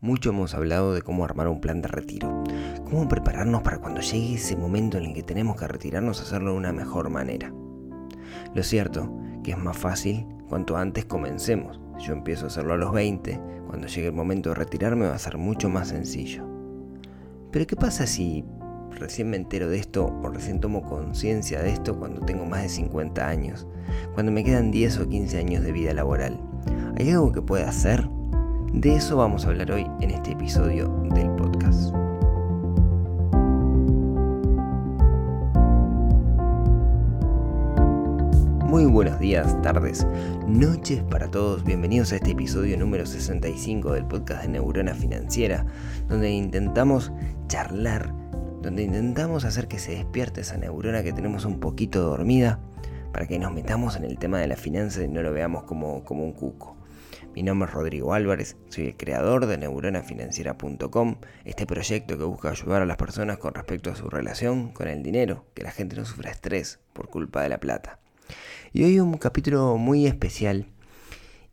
Mucho hemos hablado de cómo armar un plan de retiro, cómo prepararnos para cuando llegue ese momento en el que tenemos que retirarnos hacerlo de una mejor manera. Lo cierto que es más fácil cuanto antes comencemos. Si yo empiezo a hacerlo a los 20, cuando llegue el momento de retirarme va a ser mucho más sencillo. Pero ¿qué pasa si recién me entero de esto o recién tomo conciencia de esto cuando tengo más de 50 años, cuando me quedan 10 o 15 años de vida laboral? ¿Hay algo que pueda hacer? De eso vamos a hablar hoy en este episodio del podcast. Muy buenos días, tardes, noches para todos. Bienvenidos a este episodio número 65 del podcast de Neurona Financiera, donde intentamos charlar, donde intentamos hacer que se despierte esa neurona que tenemos un poquito dormida, para que nos metamos en el tema de la finanza y no lo veamos como, como un cuco. Mi nombre es Rodrigo Álvarez, soy el creador de neuronafinanciera.com, este proyecto que busca ayudar a las personas con respecto a su relación con el dinero, que la gente no sufra estrés por culpa de la plata. Y hoy un capítulo muy especial,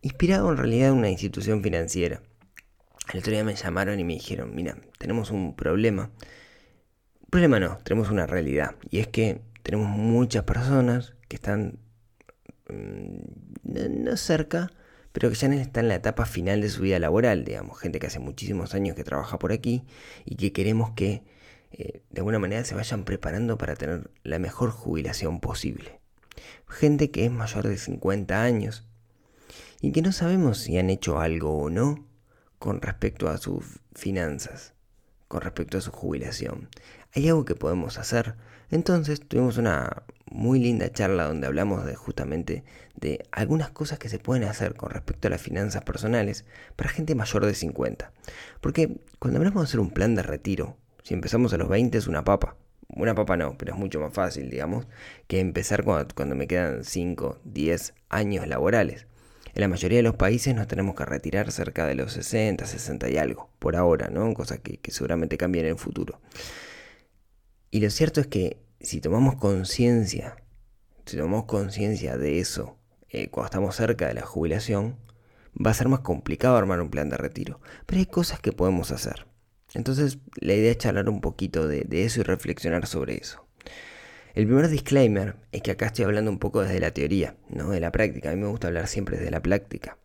inspirado en realidad en una institución financiera. El otro día me llamaron y me dijeron, mira, tenemos un problema. Problema no, tenemos una realidad. Y es que tenemos muchas personas que están mm, no cerca, pero que ya está en la etapa final de su vida laboral, digamos, gente que hace muchísimos años que trabaja por aquí y que queremos que eh, de alguna manera se vayan preparando para tener la mejor jubilación posible. Gente que es mayor de 50 años y que no sabemos si han hecho algo o no con respecto a sus finanzas, con respecto a su jubilación. ¿Hay algo que podemos hacer? Entonces tuvimos una muy linda charla donde hablamos de justamente de algunas cosas que se pueden hacer con respecto a las finanzas personales para gente mayor de 50. Porque cuando hablamos de hacer un plan de retiro, si empezamos a los 20 es una papa. Una papa no, pero es mucho más fácil, digamos, que empezar cuando, cuando me quedan 5, 10 años laborales. En la mayoría de los países nos tenemos que retirar cerca de los 60, 60 y algo, por ahora, ¿no? Cosas que, que seguramente cambien en el futuro. Y lo cierto es que si tomamos conciencia, si tomamos conciencia de eso eh, cuando estamos cerca de la jubilación, va a ser más complicado armar un plan de retiro. Pero hay cosas que podemos hacer. Entonces, la idea es charlar un poquito de, eso y reflexionar sobre eso. El primer disclaimer es que acá estoy hablando un poco desde la teoría, no de la práctica. A mí me gusta hablar siempre desde la práctica.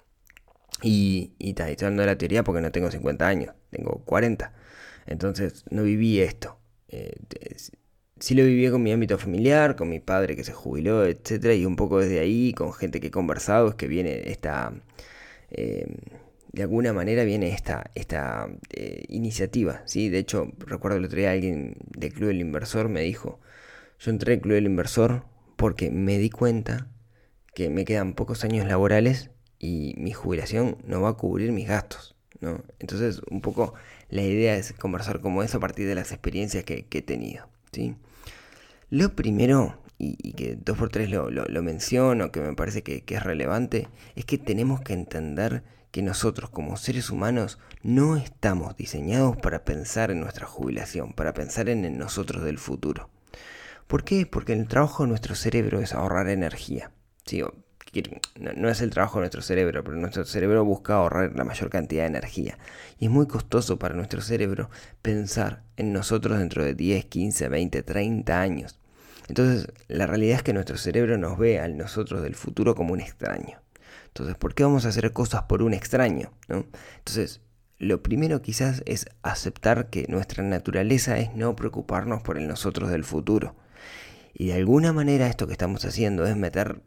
Y, y estoy hablando de la teoría porque no tengo 50 años, tengo 40. Entonces, no viví esto. Eh, sí lo viví con mi ámbito familiar, con mi padre que se jubiló, etcétera, y un poco desde ahí, con gente que he conversado, es que viene esta, eh, de alguna manera viene esta, esta eh, iniciativa, ¿sí? De hecho, recuerdo el otro día alguien del Club del Inversor me dijo, yo entré al Club del Inversor porque me di cuenta que me quedan pocos años laborales y mi jubilación no va a cubrir mis gastos, ¿no? Entonces, un poco la idea es conversar como eso a partir de las experiencias que, que he tenido, ¿sí? Lo primero, y, que dos por tres lo, menciono, que me parece que, es relevante, es que tenemos que entender que nosotros como seres humanos no estamos diseñados para pensar en nuestra jubilación, para pensar en nosotros del futuro. ¿Por qué? Porque el trabajo de nuestro cerebro es ahorrar energía. ¿sí? No, es el trabajo de nuestro cerebro, pero nuestro cerebro busca ahorrar la mayor cantidad de energía. Y es muy costoso para nuestro cerebro pensar en nosotros dentro de 10, 15, 20, 30 años. Entonces, la realidad es que nuestro cerebro nos ve a nosotros del futuro como un extraño. Entonces, ¿por qué vamos a hacer cosas por un extraño? ¿no? Entonces, lo primero quizás es aceptar que nuestra naturaleza es no preocuparnos por el nosotros del futuro. Y de alguna manera esto que estamos haciendo es meter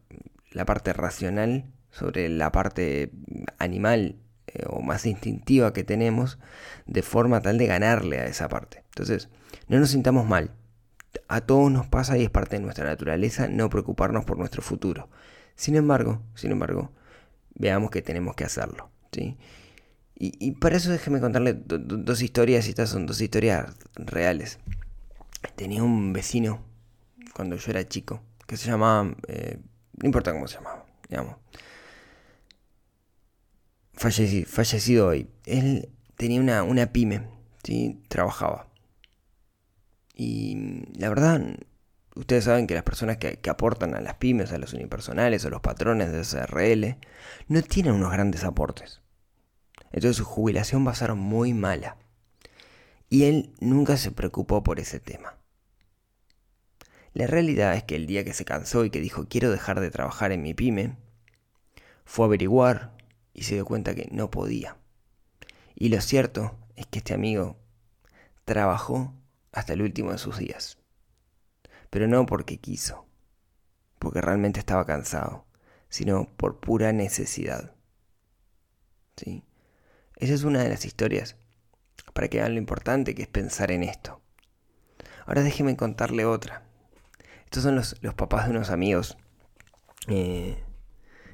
la parte racional sobre la parte animal eh, o más instintiva que tenemos de forma tal de ganarle a esa parte. Entonces, no nos sintamos mal, a todos nos pasa y es parte de nuestra naturaleza no preocuparnos por nuestro futuro. Sin embargo, sin embargo, veamos que tenemos que hacerlo. ¿sí? Y, para eso déjeme contarle dos historias, y estas son dos historias reales. Tenía un vecino cuando yo era chico, que se llamaba, eh, no importa cómo se llamaba, digamos, fallecido, fallecido hoy. Él tenía una, una pyme, ¿sí? trabajaba. Y la verdad, ustedes saben que las personas que, aportan a las pymes, a los unipersonales o los patrones de SRL, no tienen unos grandes aportes. Entonces su jubilación va a ser muy mala. Y él nunca se preocupó por ese tema. La realidad es que el día que se cansó y que dijo quiero dejar de trabajar en mi pyme, fue a averiguar y se dio cuenta que no podía. Y lo cierto es que este amigo trabajó hasta el último de sus días. Pero no porque quiso, porque realmente estaba cansado, sino por pura necesidad. ¿Sí? Esa es una de las historias, para que vean lo importante que es pensar en esto. Ahora déjeme contarle otra. Estos son los, papás de unos amigos. Eh,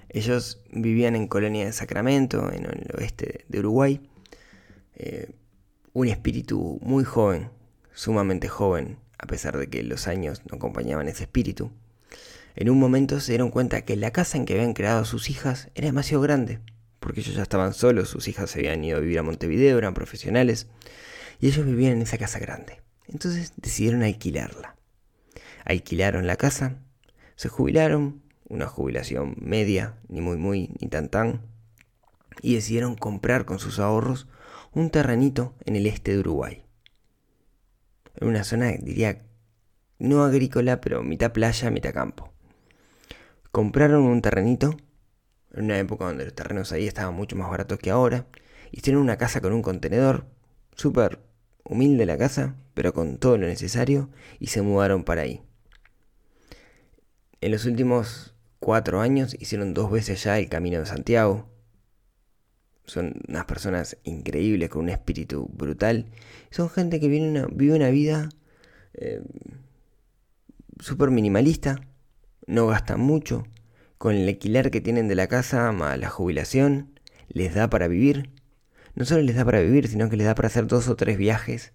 ellos vivían en Colonia de Sacramento, en el oeste de Uruguay. Eh, un espíritu muy joven, sumamente joven, a pesar de que los años no acompañaban ese espíritu. En un momento se dieron cuenta que la casa en que habían creado sus hijas era demasiado grande, porque ellos ya estaban solos, sus hijas se habían ido a vivir a Montevideo, eran profesionales, y ellos vivían en esa casa grande. Entonces decidieron alquilarla alquilaron la casa, se jubilaron, una jubilación media, ni muy muy, ni tan tan, y decidieron comprar con sus ahorros un terrenito en el este de Uruguay. En una zona, diría, no agrícola, pero mitad playa, mitad campo. Compraron un terrenito, en una época donde los terrenos ahí estaban mucho más baratos que ahora, hicieron una casa con un contenedor, súper humilde la casa, pero con todo lo necesario, y se mudaron para ahí. En los últimos cuatro años hicieron dos veces ya el Camino de Santiago. Son unas personas increíbles, con un espíritu brutal. Son gente que vive una, vive una vida eh, súper minimalista, no gastan mucho. Con el alquiler que tienen de la casa, más la jubilación, les da para vivir. No solo les da para vivir, sino que les da para hacer dos o tres viajes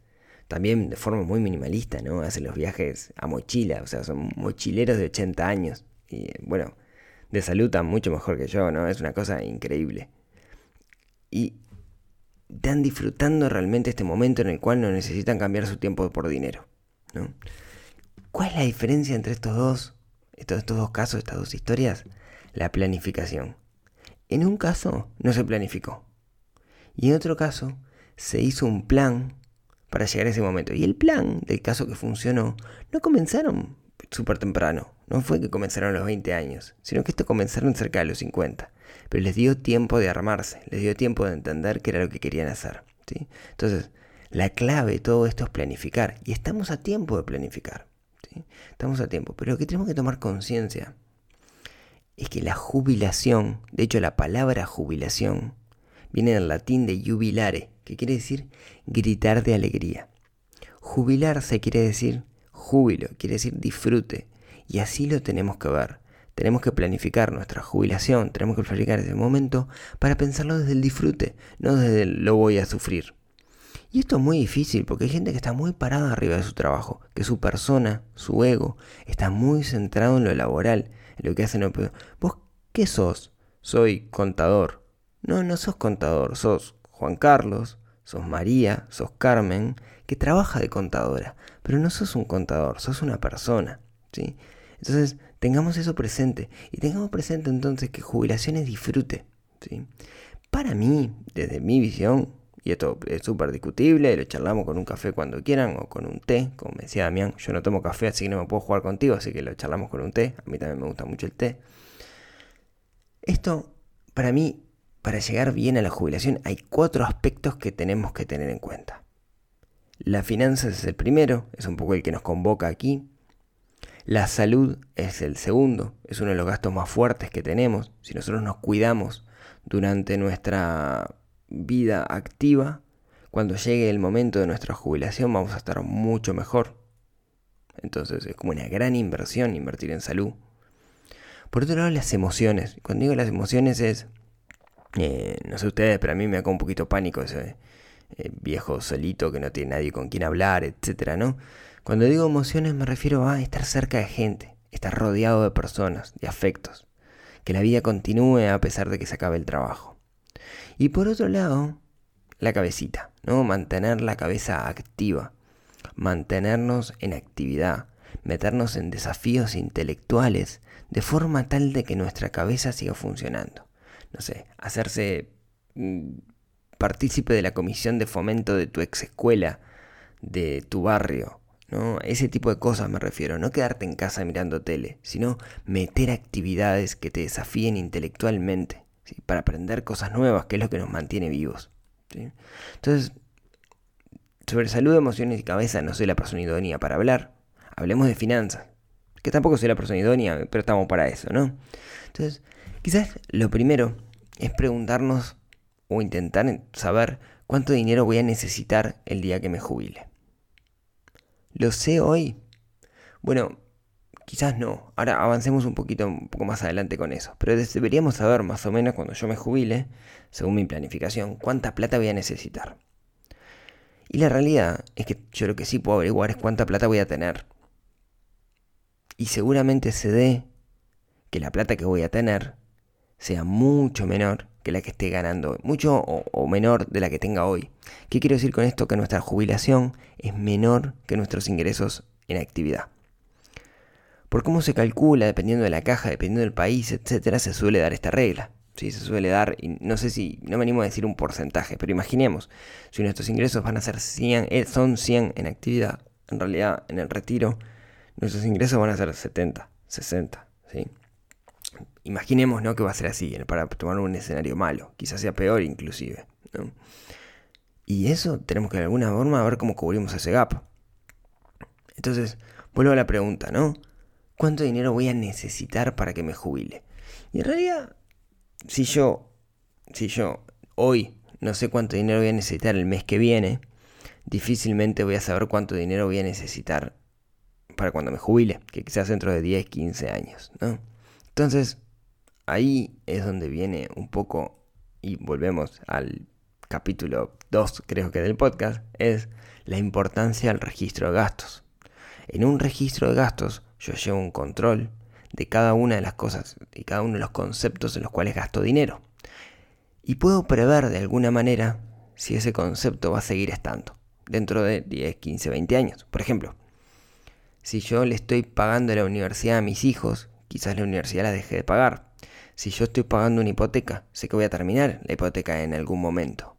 también de forma muy minimalista, ¿no? Hacen los viajes a mochila, o sea, son mochileros de 80 años. Y bueno, de salud mucho mejor que yo, ¿no? Es una cosa increíble. Y están disfrutando realmente este momento en el cual no necesitan cambiar su tiempo por dinero, ¿no? ¿Cuál es la diferencia entre estos dos, estos, estos dos casos, estas dos historias? La planificación. En un caso no se planificó. Y en otro caso se hizo un plan para llegar a ese momento. Y el plan del caso que funcionó no comenzaron súper temprano, no fue que comenzaron a los 20 años, sino que esto comenzaron cerca de los 50. Pero les dio tiempo de armarse, les dio tiempo de entender qué era lo que querían hacer. ¿sí? Entonces, la clave de todo esto es planificar. Y estamos a tiempo de planificar. ¿sí? Estamos a tiempo. Pero lo que tenemos que tomar conciencia es que la jubilación, de hecho la palabra jubilación, viene del latín de jubilare, que quiere decir gritar de alegría. Jubilarse quiere decir júbilo, quiere decir disfrute. Y así lo tenemos que ver. Tenemos que planificar nuestra jubilación, tenemos que planificar ese momento para pensarlo desde el disfrute, no desde el lo voy a sufrir. Y esto es muy difícil porque hay gente que está muy parada arriba de su trabajo, que su persona, su ego, está muy centrado en lo laboral, en lo que hacen. ¿Vos qué sos? Soy contador. No, no sos contador, sos Juan Carlos, sos María, sos Carmen, que trabaja de contadora, pero no sos un contador, sos una persona, ¿sí? Entonces, tengamos eso presente y tengamos presente entonces que jubilación es disfrute, ¿sí? Para mí, desde mi visión, y esto es súper discutible, lo charlamos con un café cuando quieran o con un té, como decía Damián, yo no tomo café así que no me puedo jugar contigo, así que lo charlamos con un té, a mí también me gusta mucho el té. Esto, para mí, para llegar bien a la jubilación hay cuatro aspectos que tenemos que tener en cuenta. La finanza es el primero, es un poco el que nos convoca aquí. La salud es el segundo, es uno de los gastos más fuertes que tenemos. Si nosotros nos cuidamos durante nuestra vida activa, cuando llegue el momento de nuestra jubilación vamos a estar mucho mejor. Entonces es como una gran inversión invertir en salud. Por otro lado, las emociones. Cuando digo las emociones es eh, no sé ustedes, pero a mí me da un poquito pánico ese eh, viejo solito que no tiene nadie con quien hablar, etcétera, ¿no? Cuando digo emociones me refiero a estar cerca de gente, estar rodeado de personas, de afectos, que la vida continúe a pesar de que se acabe el trabajo. Y por otro lado, la cabecita, ¿no? Mantener la cabeza activa, mantenernos en actividad, meternos en desafíos intelectuales de forma tal de que nuestra cabeza siga funcionando no sé, hacerse mm, partícipe de la comisión de fomento de tu ex escuela, de tu barrio, Ese tipo de cosas me refiero, no quedarte en casa mirando tele, sino meter actividades que te desafíen intelectualmente, para aprender cosas nuevas, que es lo que nos mantiene vivos. Entonces, sobre salud, emociones y cabeza no soy la persona idónea para hablar. Hablemos de finanzas, que tampoco soy la persona idónea, pero estamos para eso, ¿no? Entonces, quizás lo primero es preguntarnos o intentar saber cuánto dinero voy a necesitar el día que me jubile. ¿Lo sé hoy? Bueno, quizás no. Ahora avancemos un poquito un poco más adelante con eso. Pero deberíamos saber más o menos cuando yo me jubile, según mi planificación, cuánta plata voy a necesitar. Y la realidad es que yo lo que sí puedo averiguar es cuánta plata voy a tener. Y seguramente se dé que la plata que voy a tener sea mucho menor que la que esté ganando, mucho o, menor de la que tenga hoy. ¿Qué quiero decir con esto? Que nuestra jubilación es menor que nuestros ingresos en actividad. Por cómo se calcula, dependiendo de la caja, dependiendo del país, etcétera, se suele dar esta regla. Sí, se suele dar, y no sé si, no me animo a decir un porcentaje, pero imaginemos, si nuestros ingresos van a ser 100, eh, son 100 en actividad, en realidad en el retiro, nuestros ingresos van a ser 70, 60, ¿sí? Imaginemos ¿no? que va a ser así, para tomar un escenario malo, quizás sea peor inclusive. Y eso tenemos que de alguna forma ver cómo cubrimos ese gap. Entonces, vuelvo a la pregunta, ¿no? ¿Cuánto dinero voy a necesitar para que me jubile? Y en realidad, si yo, si yo hoy no sé cuánto dinero voy a necesitar el mes que viene, difícilmente voy a saber cuánto dinero voy a necesitar para cuando me jubile, que quizás dentro de 10, 15 años, ¿no? Entonces, ahí es donde viene un poco, y volvemos al capítulo 2 creo que del podcast, es la importancia del registro de gastos. En un registro de gastos yo llevo un control de cada una de las cosas y cada uno de los conceptos en los cuales gasto dinero. Y puedo prever de alguna manera si ese concepto va a seguir estando dentro de 10, 15, 20 años. Por ejemplo, si yo le estoy pagando la universidad a mis hijos quizás la universidad la deje de pagar. Si yo estoy pagando una hipoteca, sé que voy a terminar la hipoteca en algún momento.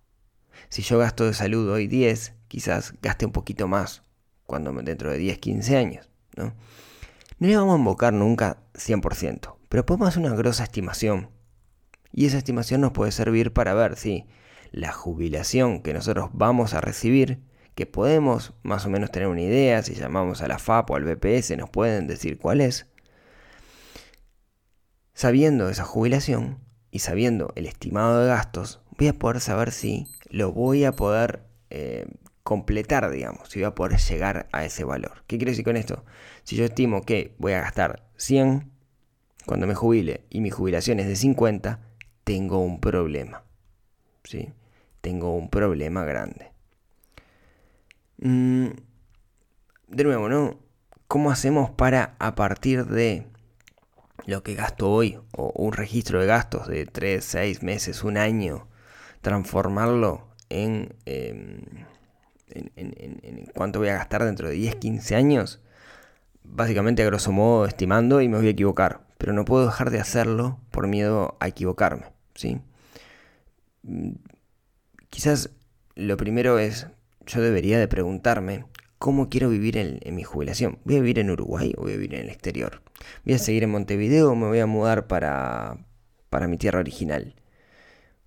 Si yo gasto de salud hoy 10, quizás gaste un poquito más cuando dentro de 10, 15 años. ¿no? no le vamos a invocar nunca 100%, pero podemos hacer una grosa estimación. Y esa estimación nos puede servir para ver si la jubilación que nosotros vamos a recibir, que podemos más o menos tener una idea, si llamamos a la FAP o al BPS, nos pueden decir cuál es, Sabiendo esa jubilación y sabiendo el estimado de gastos, voy a poder saber si lo voy a poder eh, completar, digamos, si voy a poder llegar a ese valor. ¿Qué quiere decir con esto? Si yo estimo que voy a gastar 100 cuando me jubile y mi jubilación es de 50, tengo un problema. ¿Sí? Tengo un problema grande. Mm, de nuevo, ¿no? ¿Cómo hacemos para a partir de lo que gasto hoy, o un registro de gastos de 3, 6 meses, un año, transformarlo em, en, en, en, cuánto voy a gastar dentro de 10, 15 años, básicamente a grosso modo estimando y me voy a equivocar, pero no puedo dejar de hacerlo por miedo a equivocarme, ¿sí? Mm, quizás lo primero es, yo debería de preguntarme cómo quiero vivir en, mi jubilación. ¿Voy a vivir en Uruguay o voy a vivir en el exterior? ¿Voy a seguir en Montevideo o me voy a mudar para, para mi tierra original?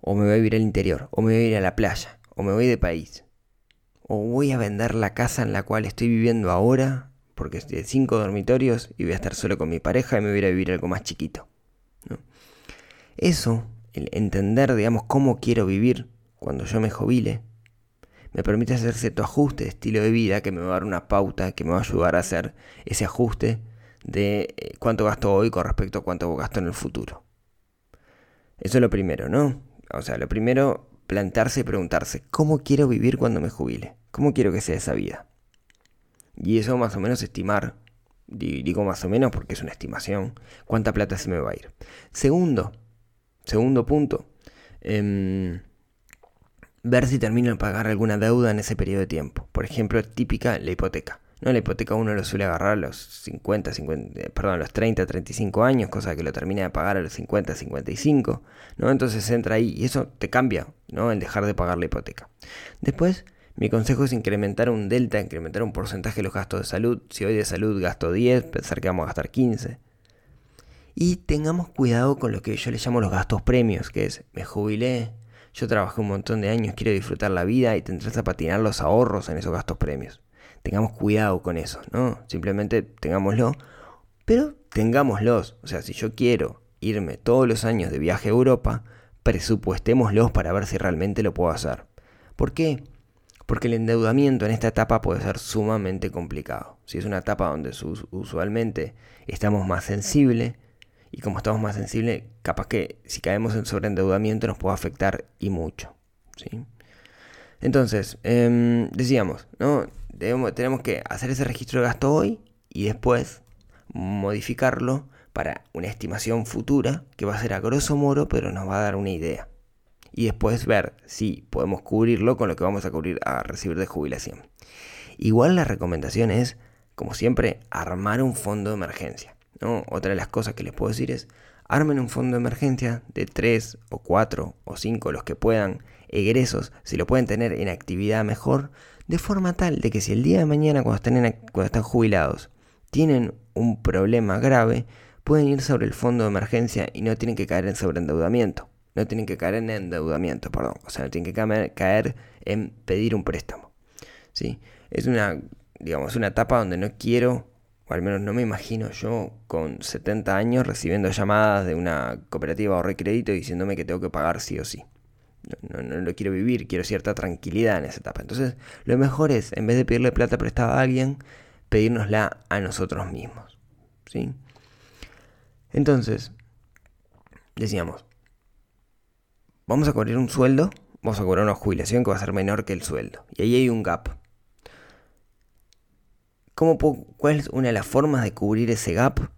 ¿O me voy a vivir al interior? ¿O me voy a ir a la playa? ¿O me voy de país? ¿O voy a vender la casa en la cual estoy viviendo ahora? Porque es de cinco dormitorios y voy a estar solo con mi pareja y me voy a ir a vivir algo más chiquito. Eso, el entender, digamos, cómo quiero vivir cuando yo me jubile, me permite hacer cierto ajuste de estilo de vida que me va a dar una pauta que me va a ayudar a hacer ese ajuste de eh, cuánto gasto hoy con respecto a cuánto gasto en el futuro. Eso es lo primero, ¿no? O sea, lo primero, plantarse y preguntarse, ¿cómo quiero vivir cuando me jubile? ¿Cómo quiero que sea esa vida? Y eso más o menos estimar, digo más o menos porque es una estimación, cuánta plata se me va a ir. Segundo, segundo punto, eh, ver si termino de pagar alguna deuda en ese periodo de tiempo. Por ejemplo, típica la hipoteca. ¿no? La hipoteca uno lo suele agarrar a los 50, 50, eh, perdón, a los 30, 35 años, cosa que lo termina de pagar a los 50, 55, ¿no? Entonces entra ahí y eso te cambia, ¿no? El dejar de pagar la hipoteca. Después, mi consejo es incrementar un delta, incrementar un porcentaje de los gastos de salud. Si hoy de salud gasto 10, pensar que vamos a gastar 15. Y tengamos cuidado con lo que yo le llamo los gastos premios, que es, me jubilé, yo trabajé un montón de años, quiero disfrutar la vida y tendrás a patinar los ahorros en esos gastos premios tengamos cuidado con eso, ¿no? Simplemente tengámoslo, pero tengámoslos. O sea, si yo quiero irme todos los años de viaje a Europa, presupuestémoslos para ver si realmente lo puedo hacer. ¿Por qué? Porque el endeudamiento en esta etapa puede ser sumamente complicado. Si es una etapa donde usualmente estamos más sensibles, y como estamos más sensibles, capaz que si caemos en sobreendeudamiento nos puede afectar y mucho. ¿sí? Entonces, em, decíamos, ¿no? tenemos que hacer ese registro de gasto hoy y después modificarlo para una estimación futura que va a ser a grosso modo, pero nos va a dar una idea. Y después ver si podemos cubrirlo con lo que vamos a cubrir a recibir de jubilación. Igual la recomendación es, como siempre, armar un fondo de emergencia. Otra de las cosas que les puedo decir es, armen un fondo de emergencia de 3 o 4 o 5, los que puedan, egresos, si lo pueden tener en actividad mejor, de forma tal de que si el día de mañana cuando están, cuando están jubilados tienen un problema grave, pueden ir sobre el fondo de emergencia y no tienen que caer en sobreendeudamiento. No tienen que caer en endeudamiento, perdón. O sea, no tienen que caer en pedir un préstamo. ¿sí? Es una, digamos, una etapa donde no quiero, o al menos no me imagino yo con 70 años recibiendo llamadas de una cooperativa o recrédito diciéndome que tengo que pagar sí o sí no, lo quiero vivir, quiero cierta tranquilidad en esa etapa. Entonces, lo mejor es, en vez de pedirle plata prestada a alguien, pedírnosla a nosotros mismos. ¿sí? Entonces, decíamos, vamos a cobrar un sueldo, vamos a cobrar una jubilación que va a ser menor que el sueldo. Y ahí hay un gap. ¿Cómo ¿Cuál es una de las formas de cubrir ese gap?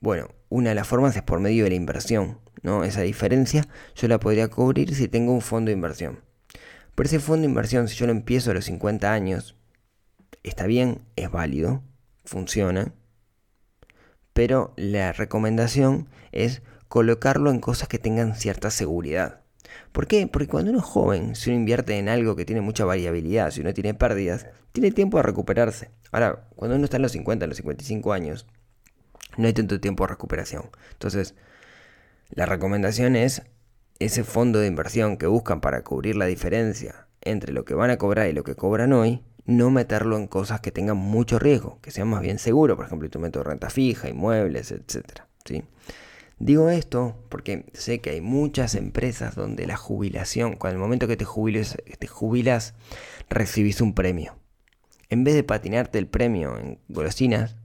Bueno, una de las formas es por medio de la inversión. ¿no? Esa diferencia yo la podría cubrir si tengo un fondo de inversión. Pero ese fondo de inversión, si yo lo empiezo a los 50 años, está bien, es válido, funciona, pero la recomendación es colocarlo en cosas que tengan cierta seguridad. ¿Por qué? Porque cuando uno es joven, si uno invierte en algo que tiene mucha variabilidad, si uno tiene pérdidas, tiene tiempo de recuperarse. Ahora, cuando uno está en los 50, en los 55 años, no hay tanto tiempo de recuperación. Entonces, la recomendación es ese fondo de inversión que buscan para cubrir la diferencia entre lo que van a cobrar y lo que cobran hoy, no meterlo en cosas que tengan mucho riesgo, que sean más bien seguros, por ejemplo, instrumentos de renta fija, inmuebles, etc. ¿sí? Digo esto porque sé que hay muchas empresas donde la jubilación, cuando el momento que te, jubiles, te jubilas, recibís un premio. En vez de patinarte el premio en golosinas,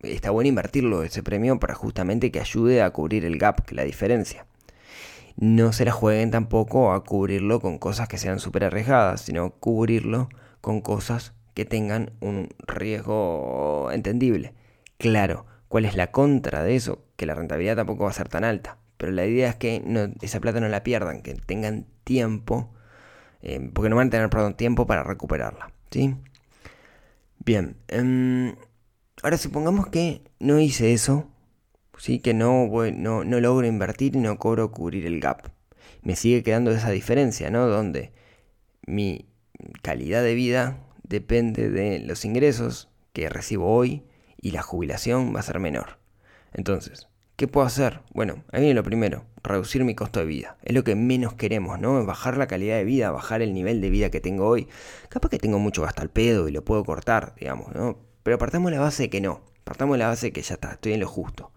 está bueno invertirlo ese premio para justamente que ayude a cubrir el gap, la diferencia. No se la jueguen tampoco a cubrirlo con cosas que sean súper arriesgadas, sino cubrirlo con cosas que tengan un riesgo entendible. Claro, ¿cuál es la contra de eso? Que la rentabilidad tampoco va a ser tan alta. Pero la idea es que esa plata no la pierdan, que tengan tiempo, eh, porque no van a tener tiempo para recuperarla. ¿sí? Bien, em, Ahora supongamos que no hice eso, ¿sí? que no, no, no logro invertir y no cobro cubrir el gap. Me sigue quedando esa diferencia, ¿no? Donde mi calidad de vida depende de los ingresos que recibo hoy y la jubilación va a ser menor. Entonces, ¿qué puedo hacer? Bueno, ahí viene lo primero, reducir mi costo de vida. Es lo que menos queremos, ¿no? Bajar la calidad de vida, bajar el nivel de vida que tengo hoy. Capaz que tengo mucho gasto al pedo y lo puedo cortar, digamos, ¿no? Pero partamos la base de que no. Partamos la base de que ya está, estoy en lo justo.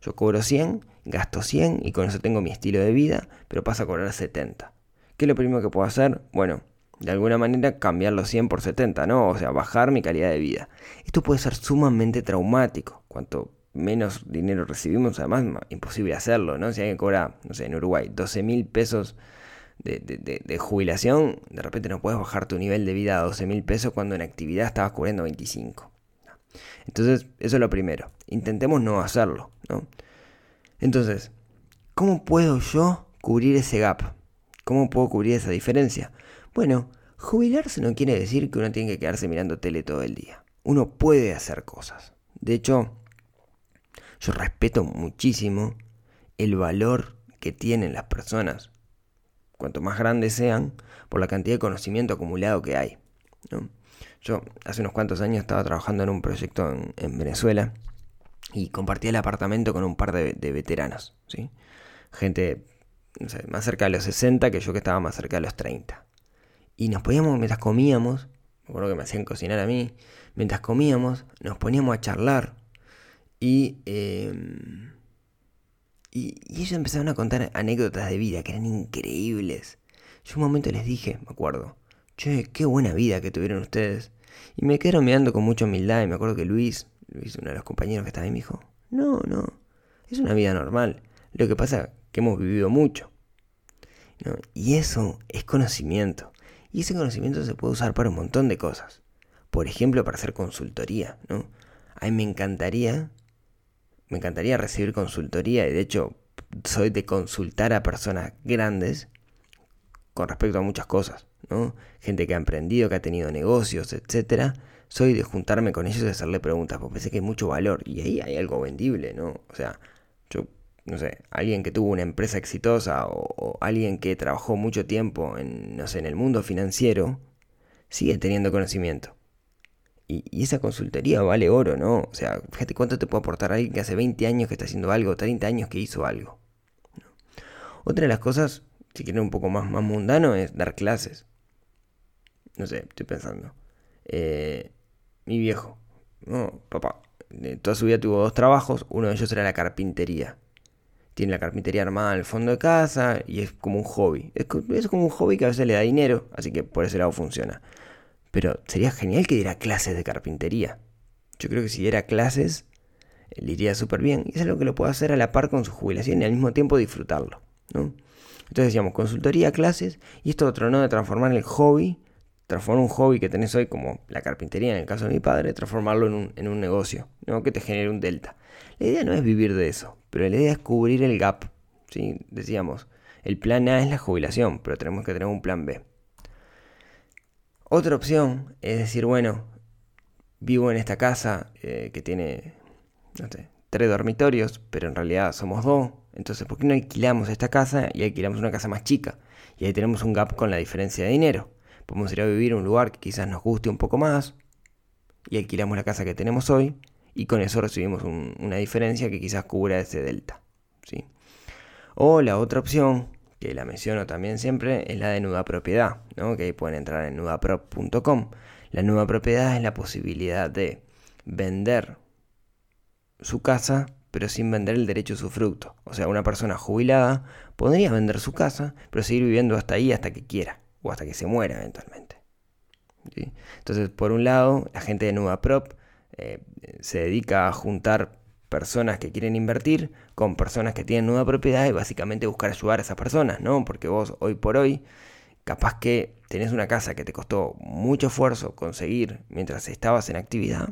Yo cobro 100, gasto 100 y con eso tengo mi estilo de vida, pero paso a cobrar 70. ¿Qué es lo primero que puedo hacer? Bueno, de alguna manera cambiar los 100 por 70, ¿no? O sea, bajar mi calidad de vida. Esto puede ser sumamente traumático. Cuanto menos dinero recibimos, además, imposible hacerlo, ¿no? Si alguien cobra, no sé, en Uruguay, 12 mil pesos de, de, jubilación, de repente no puedes bajar tu nivel de vida a 12 mil pesos cuando en actividad estabas cubriendo 25. Entonces, eso es lo primero. Intentemos no hacerlo, ¿no? Entonces, ¿cómo puedo yo cubrir ese gap? ¿Cómo puedo cubrir esa diferencia? Bueno, jubilarse no quiere decir que uno tiene que quedarse mirando tele todo el día. uno puede hacer cosas. De hecho, yo respeto muchísimo el valor que tienen las personas, cuanto más grandes sean, por la cantidad de conocimiento acumulado que hay. Yo hace unos cuantos años estaba trabajando en un proyecto en, Venezuela y compartía el apartamento con un par de, veteranos, ¿sí? gente más cerca de los 60 que yo que estaba más cerca de los 30. Y nos poníamos, mientras comíamos, me acuerdo que me hacían cocinar a mí, mientras comíamos nos poníamos a charlar y, em, y, y, ellos empezaron a contar anécdotas de vida que eran increíbles. Yo un momento les dije, me acuerdo, che, qué buena vida que tuvieron ustedes. Y me quedaron mirando con mucha humildad y me acuerdo que Luis, Luis, uno de los compañeros que estaba ahí, me dijo, no, no, es una vida normal. Lo que pasa que hemos vivido mucho. Y eso es conocimiento. Y ese conocimiento se puede usar para un montón de cosas. Por ejemplo, para hacer consultoría, ¿no? A mí me encantaría, me encantaría recibir consultoría y de hecho soy de consultar a personas grandes con respecto a muchas cosas, ¿no? Gente que ha emprendido, que ha tenido negocios, etcétera. Soy de juntarme con ellos y hacerle preguntas, porque pensé que hay mucho valor y ahí hay algo vendible, ¿no? O sea, yo no sé, alguien que tuvo una empresa exitosa o, alguien que trabajó mucho tiempo en, no sé, en el mundo financiero, sigue teniendo conocimiento. Y, esa consultoría vale oro, ¿no? O sea, fíjate cuánto te puede aportar alguien que hace 20 años que está haciendo algo, 30 años que hizo algo. Otra de las cosas, si quieren un poco más, más mundano, es dar clases. No sé, estoy pensando. Eh, mi viejo, no, papá, toda su vida tuvo dos trabajos, uno de ellos era la carpintería tiene la carpintería armada en el fondo de casa y es como un hobby. Es, como un hobby que a veces le da dinero, así que por ese lado funciona. Pero sería genial que diera clases de carpintería. Yo creo que si diera clases, le iría súper bien. Y es algo que lo puede hacer a la par con su jubilación y al mismo tiempo disfrutarlo. ¿no? Entonces decíamos, consultoría, clases, y esto otro no de transformar el hobby, transformar un hobby que tenés hoy como la carpintería en el caso de mi padre, transformarlo en un, en un negocio, ¿no? que te genere un delta. La idea no es vivir de eso, pero la idea es cubrir el gap. ¿sí? Decíamos, el plan A es la jubilación, pero tenemos que tener un plan B. Otra opción es decir, bueno, vivo en esta casa eh, que tiene, tres dormitorios, pero en realidad somos dos. Entonces, ¿por qué no alquilamos esta casa y alquilamos una casa más chica? Y ahí tenemos un gap con la diferencia de dinero. Podemos ir a vivir en un lugar que quizás nos guste un poco más y alquilamos la casa que tenemos hoy y con eso recibimos una diferencia que quizás cubra ese delta. ¿sí? O la otra opción, que la menciono también siempre, es la de nuda propiedad, ¿no? que ahí pueden entrar en nudaprop.com. La nuda propiedad es la posibilidad de vender su casa pero sin vender el derecho a su fruto. O sea, una persona jubilada podría vender su casa, pero seguir viviendo hasta ahí hasta que quiera, o hasta que se muera eventualmente. Entonces, por un lado, la gente de NudaProp eh, se dedica a juntar personas que quieren invertir con personas que tienen nueva propiedad y básicamente buscar ayudar a esas personas, ¿no? Porque vos hoy por hoy, capaz que tenés una casa que te costó mucho esfuerzo conseguir mientras estabas en actividad,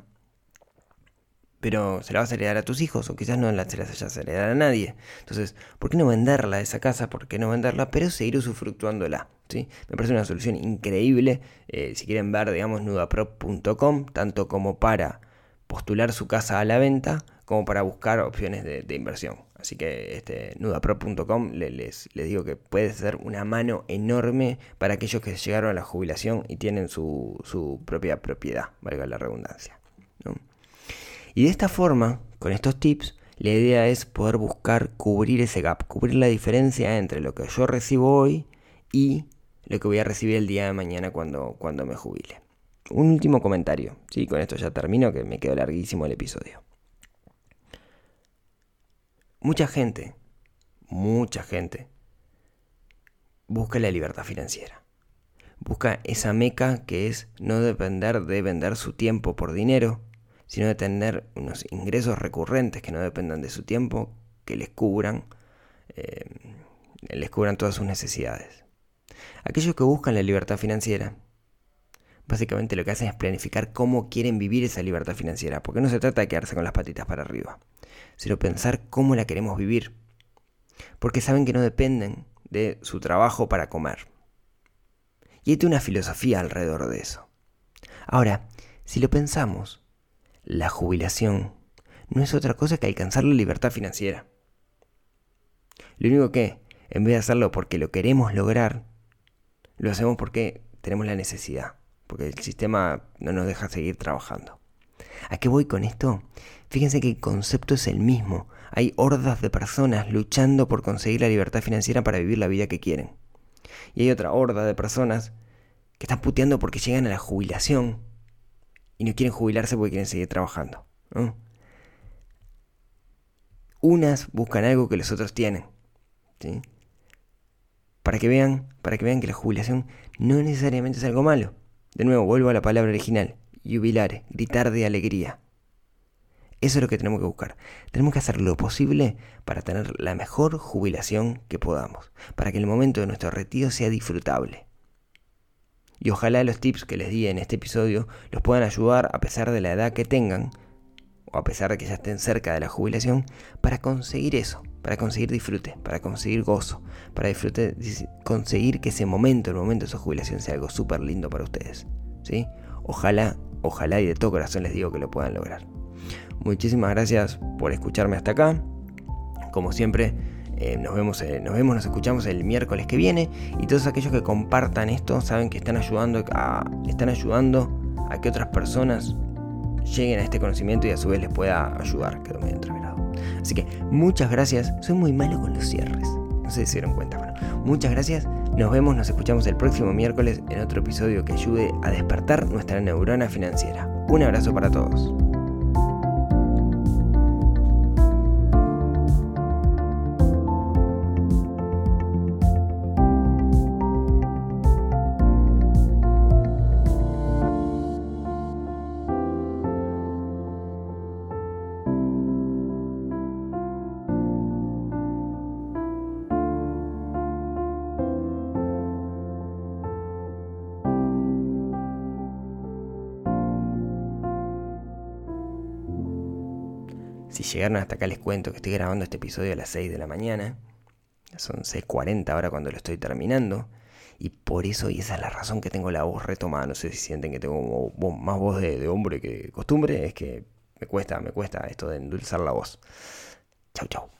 pero se la vas a heredar a tus hijos o quizás no la, se la hayas a heredar a nadie. Entonces, ¿por qué no venderla esa casa? ¿Por qué no venderla? Pero seguir usufructuándola. ¿sí? Me parece una solución increíble. Eh, si quieren ver, digamos, nudaprop.com, tanto como para postular su casa a la venta como para buscar opciones de, inversión. Así que este, nudapro.com les, les, digo que puede ser una mano enorme para aquellos que llegaron a la jubilación y tienen su, propia propiedad, valga la redundancia. Y de esta forma, con estos tips, la idea es poder buscar cubrir ese gap, cubrir la diferencia entre lo que yo recibo hoy y lo que voy a recibir el día de mañana cuando, cuando me jubile un último comentario. Sí, con esto ya termino, que me quedó larguísimo el episodio. Mucha gente, mucha gente, busca la libertad financiera. Busca esa meca que es no depender de vender su tiempo por dinero, sino de tener unos ingresos recurrentes que no dependan de su tiempo, que les cubran, eh, les cubran todas sus necesidades. Aquellos que buscan la libertad financiera básicamente lo que hacen es planificar cómo quieren vivir esa libertad financiera, porque no se trata de quedarse con las patitas para arriba, sino pensar cómo la queremos vivir, porque saben que no dependen de su trabajo para comer. Y hay una filosofía alrededor de eso. Ahora, si lo pensamos, la jubilación no es otra cosa que alcanzar la libertad financiera. Lo único que, en vez de hacerlo porque lo queremos lograr, lo hacemos porque tenemos la necesidad, porque el sistema no nos deja seguir trabajando. ¿A qué voy con esto? Fíjense que el concepto es el mismo. Hay hordas de personas luchando por conseguir la libertad financiera para vivir la vida que quieren. Y hay otra horda de personas que están puteando porque llegan a la jubilación y no quieren jubilarse porque quieren seguir trabajando. Unas buscan algo que los otros tienen. Para que vean, para que vean que la jubilación no necesariamente es algo malo. De nuevo, vuelvo a la palabra original, jubilare, gritar de alegría. Eso es lo que tenemos que buscar. Tenemos que hacer lo posible para tener la mejor jubilación que podamos, para que el momento de nuestro retiro sea disfrutable. Y ojalá los tips que les di en este episodio los puedan ayudar a pesar de la edad que tengan, o a pesar de que ya estén cerca de la jubilación, para conseguir eso, para conseguir disfrute, para conseguir gozo, para disfrutar, conseguir que ese momento, el momento de su jubilación sea algo súper lindo para ustedes. ¿sí? Ojalá, ojalá y de todo corazón les digo que lo puedan lograr. Muchísimas gracias por escucharme hasta acá. Como siempre, eh, nos, vemos, eh, nos vemos, nos escuchamos el miércoles que viene. Y todos aquellos que compartan esto saben que están ayudando están ayudando a que otras personas lleguen a este conocimiento y a su vez les pueda ayudar. Quedó medio entreverado. Así que muchas gracias. Soy muy malo con los cierres. No sé si se dieron cuenta. Bueno, muchas gracias. Nos vemos, nos escuchamos el próximo miércoles en otro episodio que ayude a despertar nuestra neurona financiera. Un abrazo para todos. Hasta acá les cuento que estoy grabando este episodio a las 6 de la mañana. Son 6.40 ahora cuando lo estoy terminando. Y por eso, y esa es la razón que tengo la voz retomada. No sé si sienten que tengo más voz de, de hombre que costumbre. Es que me cuesta, me cuesta esto de endulzar la voz. Chau, chau.